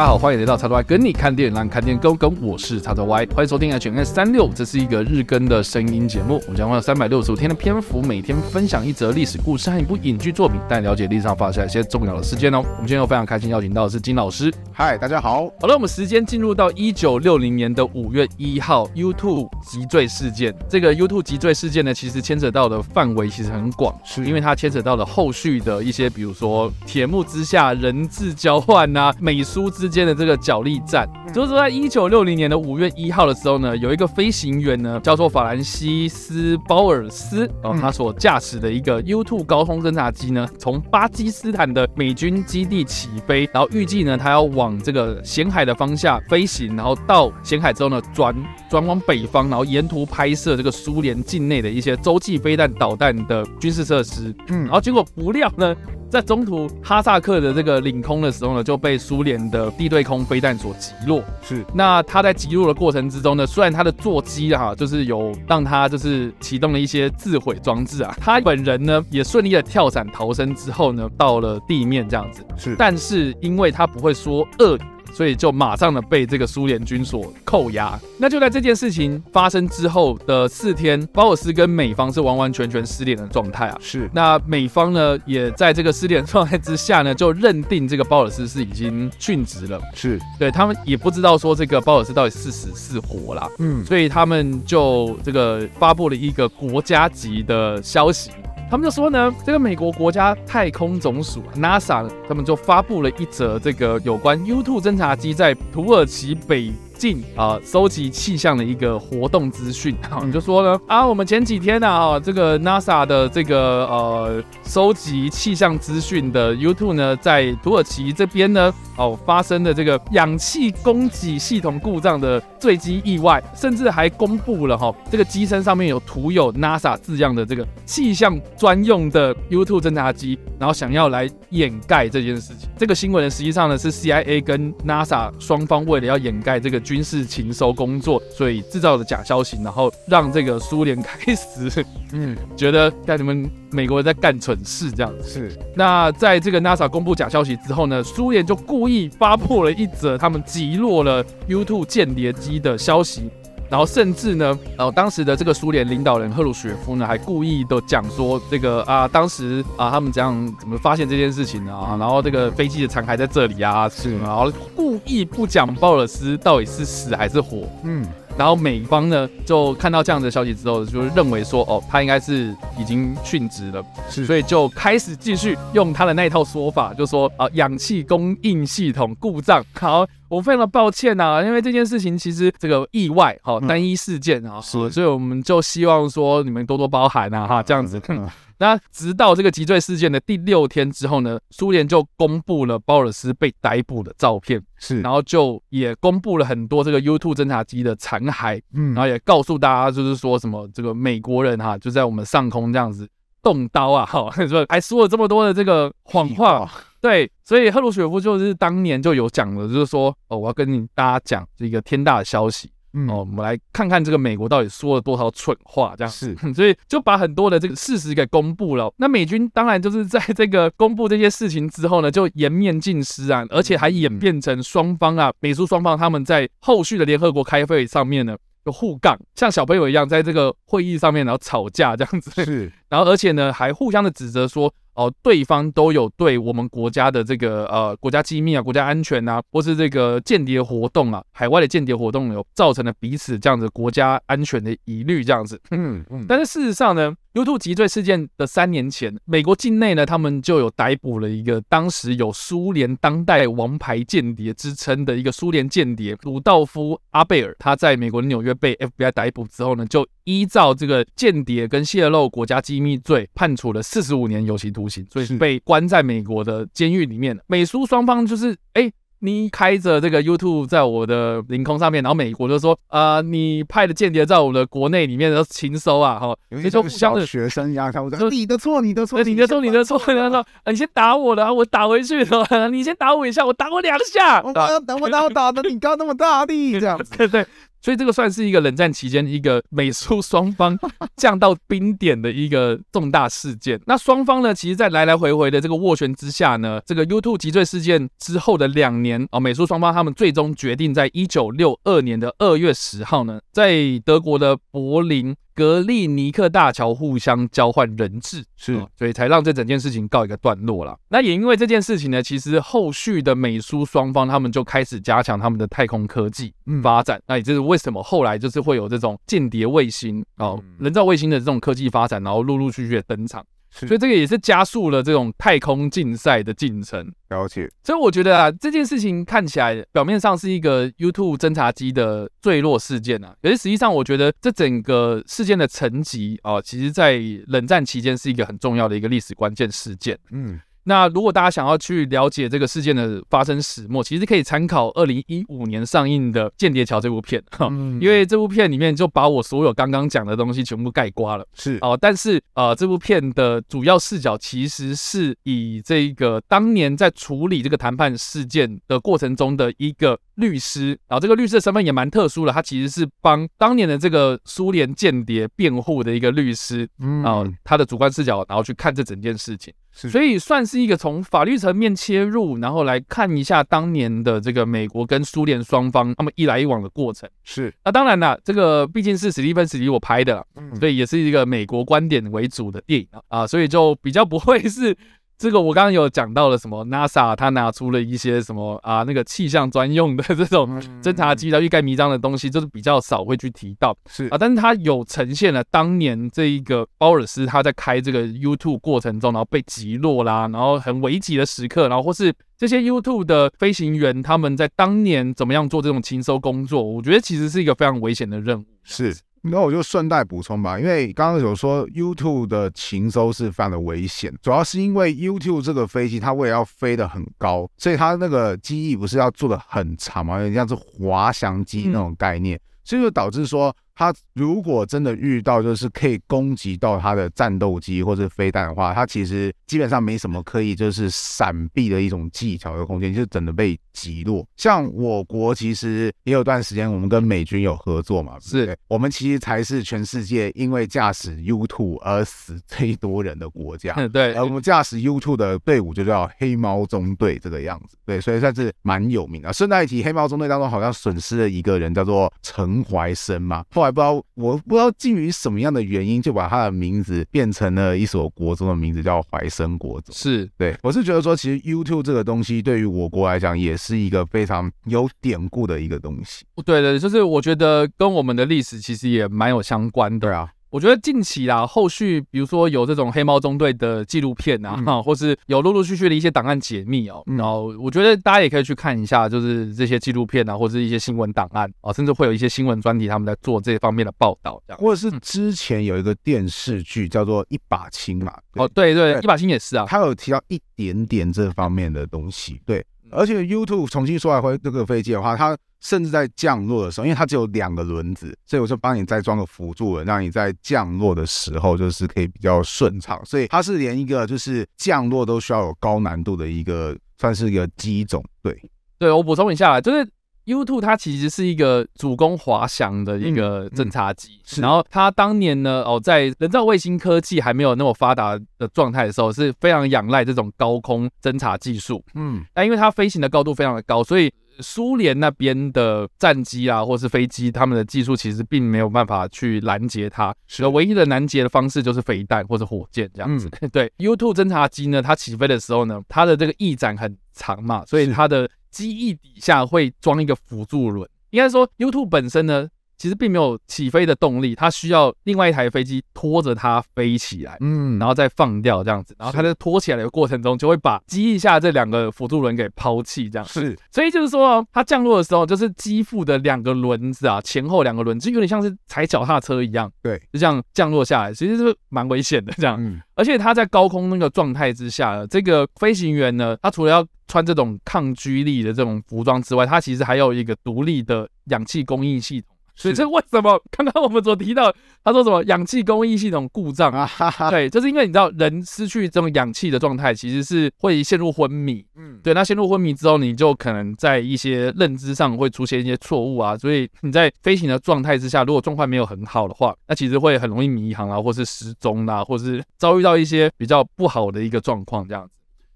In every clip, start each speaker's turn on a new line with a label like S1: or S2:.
S1: 家好，欢迎来到叉叉 Y 跟你看电影，让你看电影更跟。我是叉叉 Y，欢迎收听 H N 三六，这是一个日更的声音节目。我们将花三百六十五天的篇幅，每天分享一则历史故事和一部影剧作品，带你了解历史上发生一些重要的事件哦。我们今天又非常开心邀请到的是金老师。
S2: 嗨，大家好。
S1: 好了，我们时间进入到一九六零年的五月一号，YouTube 击坠事件。这个 YouTube 击坠事件呢，其实牵扯到的范围其实很广，是因为它牵扯到了后续的一些，比如说铁幕之下人质交换啊，美苏之间的这个角力战。就是说，在一九六零年的五月一号的时候呢，有一个飞行员呢，叫做法兰西斯·鲍尔斯，哦，他所驾驶的一个 U-2 高空侦察机呢，从巴基斯坦的美军基地起飞，然后预计呢，他要往这个咸海的方向飞行，然后到咸海之后呢，转转往北方，然后沿途拍摄这个苏联境内的一些洲际飞弹导弹的军事设施。嗯，然后结果不料呢。在中途哈萨克的这个领空的时候呢，就被苏联的地对空飞弹所击落。是，那他在击落的过程之中呢，虽然他的座机啊，就是有让他就是启动了一些自毁装置啊，他本人呢也顺利的跳伞逃生之后呢，到了地面这样子。是，但是因为他不会说俄语。所以就马上的被这个苏联军所扣押。那就在这件事情发生之后的四天，鲍尔斯跟美方是完完全全失联的状态啊。是。那美方呢，也在这个失联状态之下呢，就认定这个鲍尔斯是已经殉职了。是。对，他们也不知道说这个鲍尔斯到底是死是活啦。嗯。所以他们就这个发布了一个国家级的消息。他们就说呢，这个美国国家太空总署 NASA，他们就发布了一则这个有关 U2 侦察机在土耳其北。进啊，收集气象的一个活动资讯，然后你就说呢啊，我们前几天呢啊，这个 NASA 的这个呃收集气象资讯的 U2 呢，在土耳其这边呢哦发生的这个氧气供给系统故障的坠机意外，甚至还公布了哈这个机身上面有涂有 NASA 字样的这个气象专用的 U2 侦察机，然后想要来掩盖这件事情。这个新闻呢，实际上呢是 CIA 跟 NASA 双方为了要掩盖这个。军事情搜工作，所以制造了假消息，然后让这个苏联开始，嗯，觉得在你们美国人在干蠢事这样子。是。那在这个 NASA 公布假消息之后呢，苏联就故意发布了一则他们击落了 U2 间谍机的消息。然后甚至呢，然后当时的这个苏联领导人赫鲁雪夫呢，还故意的讲说这个啊，当时啊，他们怎样怎么发现这件事情啊，然后这个飞机的残骸在这里啊，是，然后故意不讲鲍尔斯到底是死还是活，嗯。然后美方呢，就看到这样的消息之后，就认为说，哦，他应该是已经殉职了，是，所以就开始继续用他的那一套说法，就说啊，氧气供应系统故障。好，我非常的抱歉呐、啊，因为这件事情其实这个意外，好，单一事件啊，是，所以我们就希望说你们多多包涵啊，哈，这样子。那直到这个击坠事件的第六天之后呢，苏联就公布了鲍尔斯被逮捕的照片，是，然后就也公布了很多这个 U2 侦察机的残骸，嗯，然后也告诉大家，就是说什么这个美国人哈就在我们上空这样子动刀啊，哈，说还说了这么多的这个谎话，对，所以赫鲁雪夫就是当年就有讲了，就是说哦，我要跟你大家讲这个天大的消息。嗯、哦，我们来看看这个美国到底说了多少蠢话，这样。是，所以就把很多的这个事实给公布了。那美军当然就是在这个公布这些事情之后呢，就颜面尽失啊，而且还演变成双方啊，美苏双方他们在后续的联合国开会上面呢，就互杠，像小朋友一样在这个会议上面然后吵架这样子，是，然后而且呢还互相的指责说。哦，对方都有对我们国家的这个呃国家机密啊、国家安全啊，或是这个间谍活动啊、海外的间谍活动有造成了彼此这样子国家安全的疑虑，这样子。嗯嗯。但是事实上呢，YouTube 击坠事件的三年前，美国境内呢，他们就有逮捕了一个当时有苏联当代王牌间谍之称的一个苏联间谍鲁道夫·阿贝尔。他在美国纽约被 FBI 逮捕之后呢，就依照这个间谍跟泄露国家机密罪，判处了四十五年有期徒刑，所以被关在美国的监狱里面。美苏双方就是，哎、欸，你开着这个 YouTube 在我的领空上面，然后美国就说，啊、呃，你派的间谍在我们的国内里面的情搜啊，哈，所以就像是学生一样，他说你的错，你的错，你的错，你的错，然后说，你先打我的，我打回去了，你先打我一下，我打我两下，我等我打我打的你高那么大力，这样子，对 对。所以这个算是一个冷战期间一个美苏双方降到冰点的一个重大事件。那双方呢，其实，在来来回回的这个斡旋之下呢，这个 U Two 击坠事件之后的两年啊，美苏双方他们最终决定在一九六二年的二月十号呢，在德国的柏林。格利尼克大桥互相交换人质，是、哦，所以才让这整件事情告一个段落了。那也因为这件事情呢，其实后续的美苏双方他们就开始加强他们的太空科技发展。嗯、那也就是为什么后来就是会有这种间谍卫星哦，人造卫星的这种科技发展，然后陆陆续续的登场。所以这个也是加速了这种太空竞赛的进程。
S2: 了解。
S1: 所以我觉得啊，这件事情看起来表面上是一个 YouTube 侦察机的坠落事件啊，可是实际上我觉得这整个事件的层级啊，其实在冷战期间是一个很重要的一个历史关键事件。嗯。那如果大家想要去了解这个事件的发生始末，其实可以参考二零一五年上映的《间谍桥》这部片哈，因为这部片里面就把我所有刚刚讲的东西全部盖刮了。是哦，但是呃，这部片的主要视角其实是以这个当年在处理这个谈判事件的过程中的一个律师，然后这个律师的身份也蛮特殊的，他其实是帮当年的这个苏联间谍辩护的一个律师，嗯，啊，他的主观视角，然后去看这整件事情。所以算是一个从法律层面切入，然后来看一下当年的这个美国跟苏联双方他们一来一往的过程。是，那当然了，这个毕竟是史蒂芬史蒂我拍的，所以也是一个美国观点为主的电影啊，所以就比较不会是。这个我刚刚有讲到了什么？NASA 他拿出了一些什么啊？那个气象专用的这种侦察机的欲盖弥彰的东西，就是比较少会去提到。是啊，但是他有呈现了当年这一个鲍尔斯他在开这个 YouTube 过程中，然后被击落啦，然后很危急的时刻，然后或是这些 YouTube 的飞行员他们在当年怎么样做这种勤搜工作，我觉得其实是一个非常危险的任务。是。
S2: 那我就顺带补充吧，因为刚刚有说 YouTube 的情收是非常的危险，主要是因为 YouTube 这个飞机它为了要飞得很高，所以它那个机翼不是要做的很长嘛，有点像是滑翔机那种概念，所以就导致说。它如果真的遇到就是可以攻击到他的战斗机或者飞弹的话，他其实基本上没什么可以就是闪避的一种技巧的空间，就是真的被击落。像我国其实也有段时间我们跟美军有合作嘛，是我们其实才是全世界因为驾驶 U2 而死最多人的国家。对，而我们驾驶 U2 的队伍就叫黑猫中队这个样子。对，所以算是蛮有名的。顺带一提，黑猫中队当中好像损失了一个人，叫做陈怀生嘛，后来。不知道，我不知道基于什么样的原因，就把他的名字变成了一所国中的名字，叫怀生国中。是对，我是觉得说，其实 YouTube 这个东西对于我国来讲，也是一个非常有典故的一个东西。
S1: 对的，就是我觉得跟我们的历史其实也蛮有相关的啊。我觉得近期啦，后续比如说有这种黑猫中队的纪录片啊，嗯、或是有陆陆续续的一些档案解密哦，嗯、然后我觉得大家也可以去看一下，就是这些纪录片啊，或者是一些新闻档案啊，甚至会有一些新闻专题他们在做这方面的报道，这样。
S2: 或者是之前有一个电视剧叫做《一把青》嘛，
S1: 哦，对。对，对，一把青也是啊，
S2: 他有提到一点点这方面的东西，对。而且 YouTube 重新说来回这个飞机的话，它甚至在降落的时候，因为它只有两个轮子，所以我就帮你再装个辅助轮，让你在降落的时候就是可以比较顺畅。所以它是连一个就是降落都需要有高难度的一个，算是一个机种。对，
S1: 对我补充一下，就是。U2 它其实是一个主攻滑翔的一个侦察机，嗯嗯、是然后它当年呢，哦，在人造卫星科技还没有那么发达的状态的时候，是非常仰赖这种高空侦察技术。嗯，但因为它飞行的高度非常的高，所以苏联那边的战机啊，或是飞机，他们的技术其实并没有办法去拦截它。是，唯一的拦截的方式就是飞弹或者火箭这样子。嗯、对，U Two 侦察机呢，它起飞的时候呢，它的这个翼展很长嘛，所以它的机翼底下会装一个辅助轮，应该说，YouTube 本身呢，其实并没有起飞的动力，它需要另外一台飞机拖着它飞起来，嗯，然后再放掉这样子，然后它在拖起来的过程中，就会把机翼下这两个辅助轮给抛弃，这样是，所以就是说，它降落的时候，就是机腹的两个轮子啊，前后两个轮子就有点像是踩脚踏车一样，对，就这样降落下来，其实是蛮危险的这样，嗯，而且它在高空那个状态之下，这个飞行员呢，他除了要穿这种抗居力的这种服装之外，它其实还有一个独立的氧气供应系统，所以这为什么刚刚我们所提到，他说什么氧气供应系统故障啊？对，就是因为你知道人失去这种氧气的状态，其实是会陷入昏迷。嗯，对，那陷入昏迷之后，你就可能在一些认知上会出现一些错误啊。所以你在飞行的状态之下，如果状况没有很好的话，那其实会很容易迷航啊，或是失踪啊，或是遭遇到一些比较不好的一个状况这样子。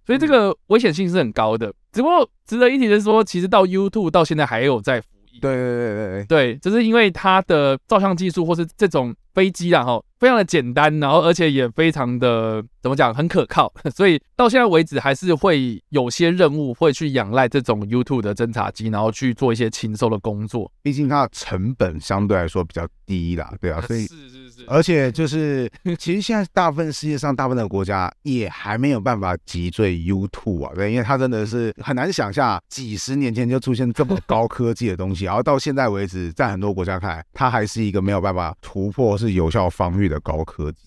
S1: 所以这个危险性是很高的。只不过值得一提的是说，其实到 YouTube 到现在还有在。
S2: 对对对对对，
S1: 对，就是因为它的照相技术或是这种飞机啊，哈，非常的简单，然后而且也非常的怎么讲，很可靠，所以到现在为止还是会有些任务会去仰赖这种 YouTube 的侦察机，然后去做一些轻收的工作。
S2: 毕竟它的成本相对来说比较低啦，对啊，所以
S1: 是是是，
S2: 而且就是其实现在大部分世界上大部分的国家也还没有办法击坠 YouTube 啊，对，因为它真的是很难想象几十年前就出现这么高科技的东西，然后到现在为止，在很多国家看来，它还是一个没有办法突破。是有效防御的高科技。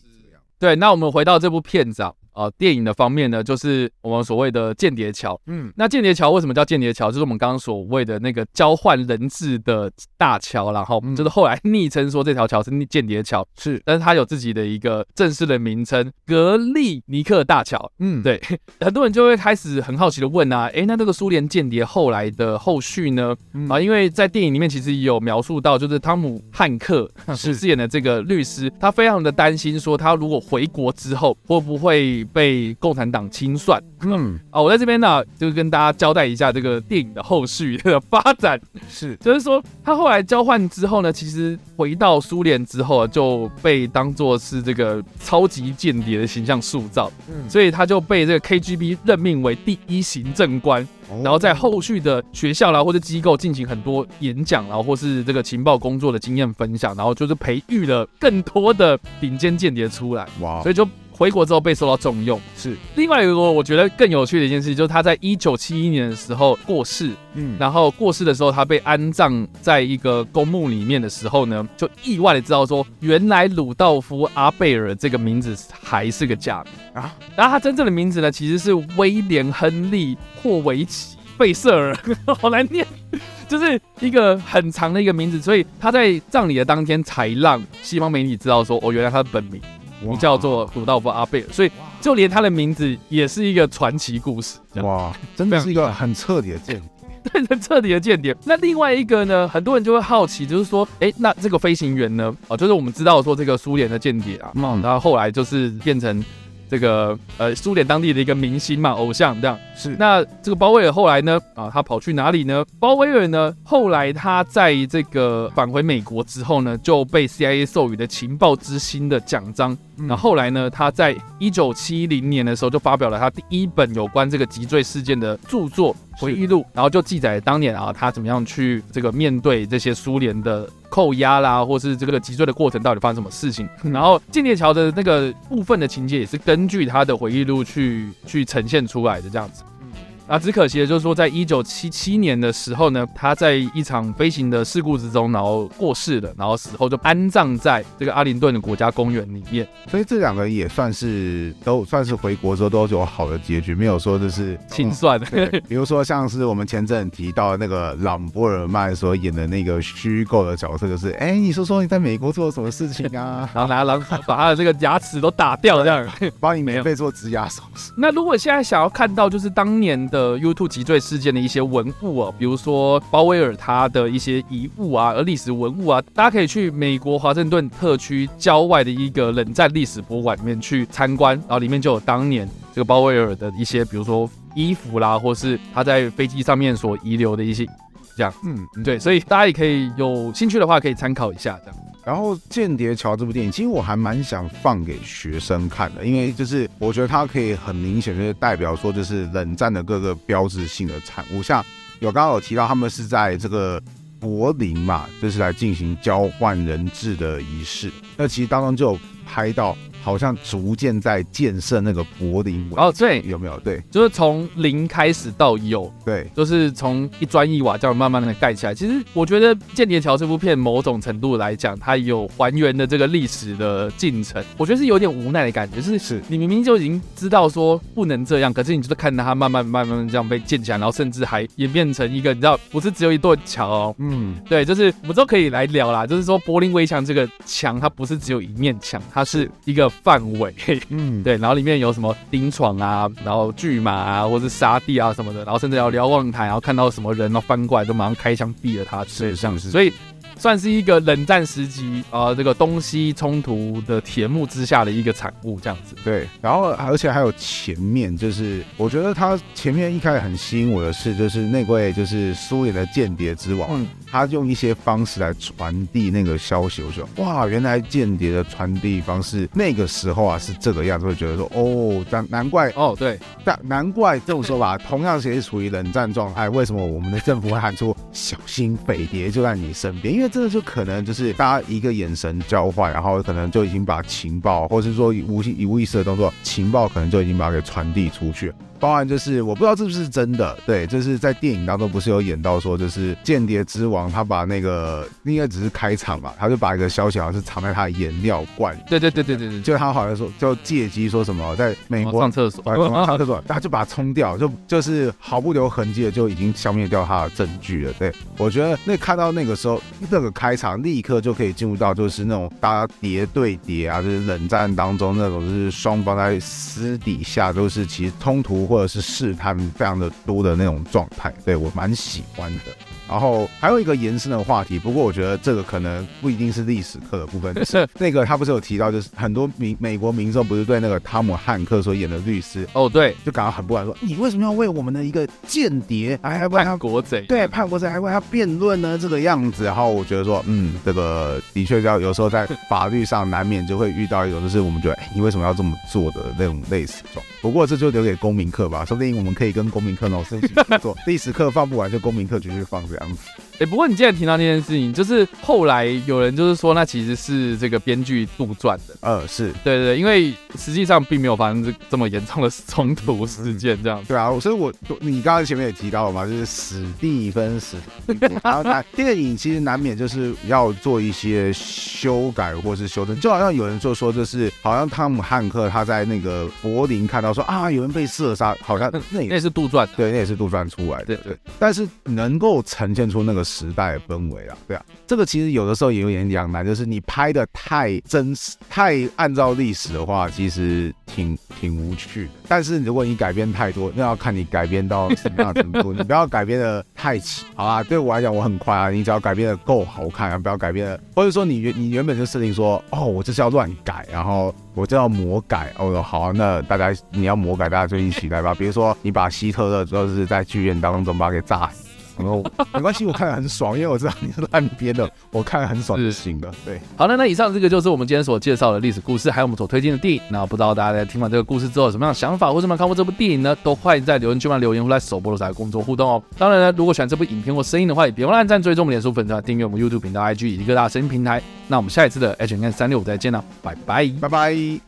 S1: 对，那我们回到这部片子啊。呃，电影的方面呢，就是我们所谓的间谍桥。嗯，那间谍桥为什么叫间谍桥？就是我们刚刚所谓的那个交换人质的大桥，然后就是后来 昵称说这条桥是间谍桥，是，但是它有自己的一个正式的名称——格利尼克大桥。嗯，对，很多人就会开始很好奇的问啊，诶，那这个苏联间谍后来的后续呢？啊，因为在电影里面其实有描述到，就是汤姆汉克 是饰演的这个律师，他非常的担心说，他如果回国之后会不会被共产党清算，嗯啊，我在这边呢，就跟大家交代一下这个电影的后续的发展。是，就是说他后来交换之后呢，其实回到苏联之后就被当做是这个超级间谍的形象塑造，嗯，所以他就被这个 KGB 任命为第一行政官，然后在后续的学校啦或者机构进行很多演讲，然后或是这个情报工作的经验分享，然后就是培育了更多的顶尖间谍出来。哇，所以就。回国之后被受到重用，是。另外一个我觉得更有趣的一件事，就是他在一九七一年的时候过世，嗯，然后过世的时候他被安葬在一个公墓里面的时候呢，就意外的知道说，原来鲁道夫阿贝尔这个名字还是个假名。啊，然后他真正的名字呢，其实是威廉亨利霍维奇贝瑟尔，好难念，就是一个很长的一个名字，所以他在葬礼的当天才让西方媒体知道说，哦，原来他的本名。你叫做鲁道夫阿贝尔，所以就连他的名字也是一个传奇故事。哇，
S2: 真的是一个很彻底的间谍，
S1: 对，很彻底的间谍。那另外一个呢，很多人就会好奇，就是说，哎，那这个飞行员呢？哦，就是我们知道说这个苏联的间谍啊，嗯，然后后来就是变成。这个呃，苏联当地的一个明星嘛，偶像这样是。那这个鲍威尔后来呢？啊，他跑去哪里呢？鲍威尔呢，后来他在这个返回美国之后呢，就被 CIA 授予的情报之星的奖章。那、嗯、后来呢，他在一九七零年的时候就发表了他第一本有关这个脊椎事件的著作回忆录，然后就记载当年啊，他怎么样去这个面对这些苏联的扣押啦，或是这个击坠的过程到底发生什么事情。然后间谍桥的那个部分的情节也是根据他的回忆录去去呈现出来的这样子。啊，只可惜的就是说，在一九七七年的时候呢，他在一场飞行的事故之中，然后过世了，然后死后就安葬在这个阿灵顿的国家公园里面。
S2: 所以这两个人也算是都算是回国之后都有好的结局，没有说就是
S1: 清算的。
S2: 比如说像是我们前阵提到的那个朗波尔曼所演的那个虚构的角色，就是哎，你说说你在美国做了什么事情啊？
S1: 然后拿狼把他的这个牙齿都打掉了，这样
S2: 帮你免费做植牙手术。
S1: 那如果现在想要看到就是当年的。呃，YouTube 击坠事件的一些文物啊，比如说鲍威尔他的一些遗物啊，而历史文物啊，大家可以去美国华盛顿特区郊外的一个冷战历史博物馆里面去参观，然后里面就有当年这个鲍威尔的一些，比如说衣服啦，或是他在飞机上面所遗留的一些这样，嗯，对，所以大家也可以有兴趣的话，可以参考一下这样。
S2: 然后《间谍桥》这部电影，其实我还蛮想放给学生看的，因为就是我觉得它可以很明显就是代表说，就是冷战的各个标志性的产物。像有刚刚有提到，他们是在这个柏林嘛，就是来进行交换人质的仪式。那其实当中就有拍到好像逐渐在建设那个柏林围。
S1: 哦，对，
S2: 有没有？对，
S1: 就是从零开始到有，
S2: 对，
S1: 就是从一砖一瓦这样慢慢的盖起来。其实我觉得《间谍桥》这部片某种程度来讲，它有还原的这个历史的进程，我觉得是有点无奈的感觉。就是是你明明就已经知道说不能这样，可是你就是看它慢慢慢慢这样被建起来，然后甚至还演变成一个你知道，不是只有一座桥哦。嗯，对，就是我们都可以来聊啦。就是说柏林围墙这个墙，它不是只有一面墙，它是一个范围。嗯，对，然后里面有什么钉床啊，然后巨马啊，或是沙地啊什么的，然后甚至要瞭望台，然后看到什么人，然后翻过来就马上开枪毙了他，是这样子。所以。算是一个冷战时期啊、呃，这个东西冲突的铁幕之下的一个产物，这样子。
S2: 对，然后而且还有前面，就是我觉得他前面一开始很吸引我的是，就是那位就是苏联的间谍之王，嗯，他用一些方式来传递那个消息，我说哇，原来间谍的传递方式那个时候啊是这个样子，会觉得说哦，难难怪
S1: 哦，对，
S2: 但难怪这么说吧，同样也是处于冷战状态，为什么我们的政府会喊出小心匪谍就在你身边？因为这个就可能就是大家一个眼神交换，然后可能就已经把情报，或是说无意无意识的动作，情报可能就已经把它给传递出去。包含就是我不知道是不是真的，对，就是在电影当中不是有演到说，就是间谍之王他把那个应该只是开场吧，他就把一个消息好像是藏在他的颜料罐里。
S1: 对对对对对对，
S2: 就他好像说就借机说什么在美国
S1: 上厕所，
S2: 上厕所，他就把它冲掉，就就是毫不留痕迹的就已经消灭掉他的证据了。对，我觉得那看到那个时候那个开场立刻就可以进入到就是那种大家叠对叠啊，就是冷战当中那种就是双方在私底下都是其实冲突。或者是试探非常的多的那种状态，对，我蛮喜欢的。然后还有一个延伸的话题，不过我觉得这个可能不一定是历史课的部分。是那个他不是有提到，就是很多民美国民众不是对那个汤姆汉克所演的律师
S1: 哦，对，
S2: 就感到很不满，说你为什么要为我们的一个间谍还还为他
S1: 国贼？
S2: 对，叛国贼还为他辩论呢？这个样子。然后我觉得说，嗯，这个的确要有时候在法律上难免就会遇到一种，就是我们觉得，哎，你为什么要这么做的那种类似状。不过这就留给公民课吧，说不定我们可以跟公民课老师一起做历史课放不完，就公民课继续放这样子。
S1: 哎，不过你既然提到那件事情，就是后来有人就是说，那其实是这个编剧杜撰的。
S2: 呃，是对
S1: 对对，因为实际上并没有发生这这么严重的冲突事件，这样。
S2: 对啊，所以我你刚刚前面也提到了嘛，就是史蒂芬史，然后那电影其实难免就是要做一些修改或是修正，就好像有人就说，就是好像汤姆汉克他在那个柏林看到说啊，有人被射杀，好像那
S1: 那也是杜撰，
S2: 对，那也是杜撰出来的。
S1: 对对，
S2: 但是能够呈现出那个。时代氛围啊，对啊，这个其实有的时候也有点两难，就是你拍的太真实、太按照历史的话，其实挺挺无趣的。但是如果你改编太多，那要看你改编到什么样程度。你不要改编的太奇，好啊，对我来讲我很快啊，你只要改变的够好看啊，不要改变的，或者说你原你原本就设定说，哦，我就是要乱改，然后我就要魔改，哦，好啊，那大家你要魔改，大家就一起来吧。比如说你把希特勒就是在剧院当中把他给炸死。然后 没关系，我看得很爽，因为我知道你是烂编的，我看得很爽就行了。对，
S1: 好了，那以上这个就是我们今天所介绍的历史故事，还有我们所推荐的电影。那不知道大家在听完这个故事之后有什么样的想法，或者有没有看过这部电影呢？都欢迎在留言区留言或在首播的时候工作互动哦。当然呢，如果喜欢这部影片或声音的话，也别忘了按赞、追踪我们脸书粉丝团、订阅我们 YouTube 频道、IG 以及各大声音平台。那我们下一次的 H&M 三六五再见了，拜拜，
S2: 拜拜。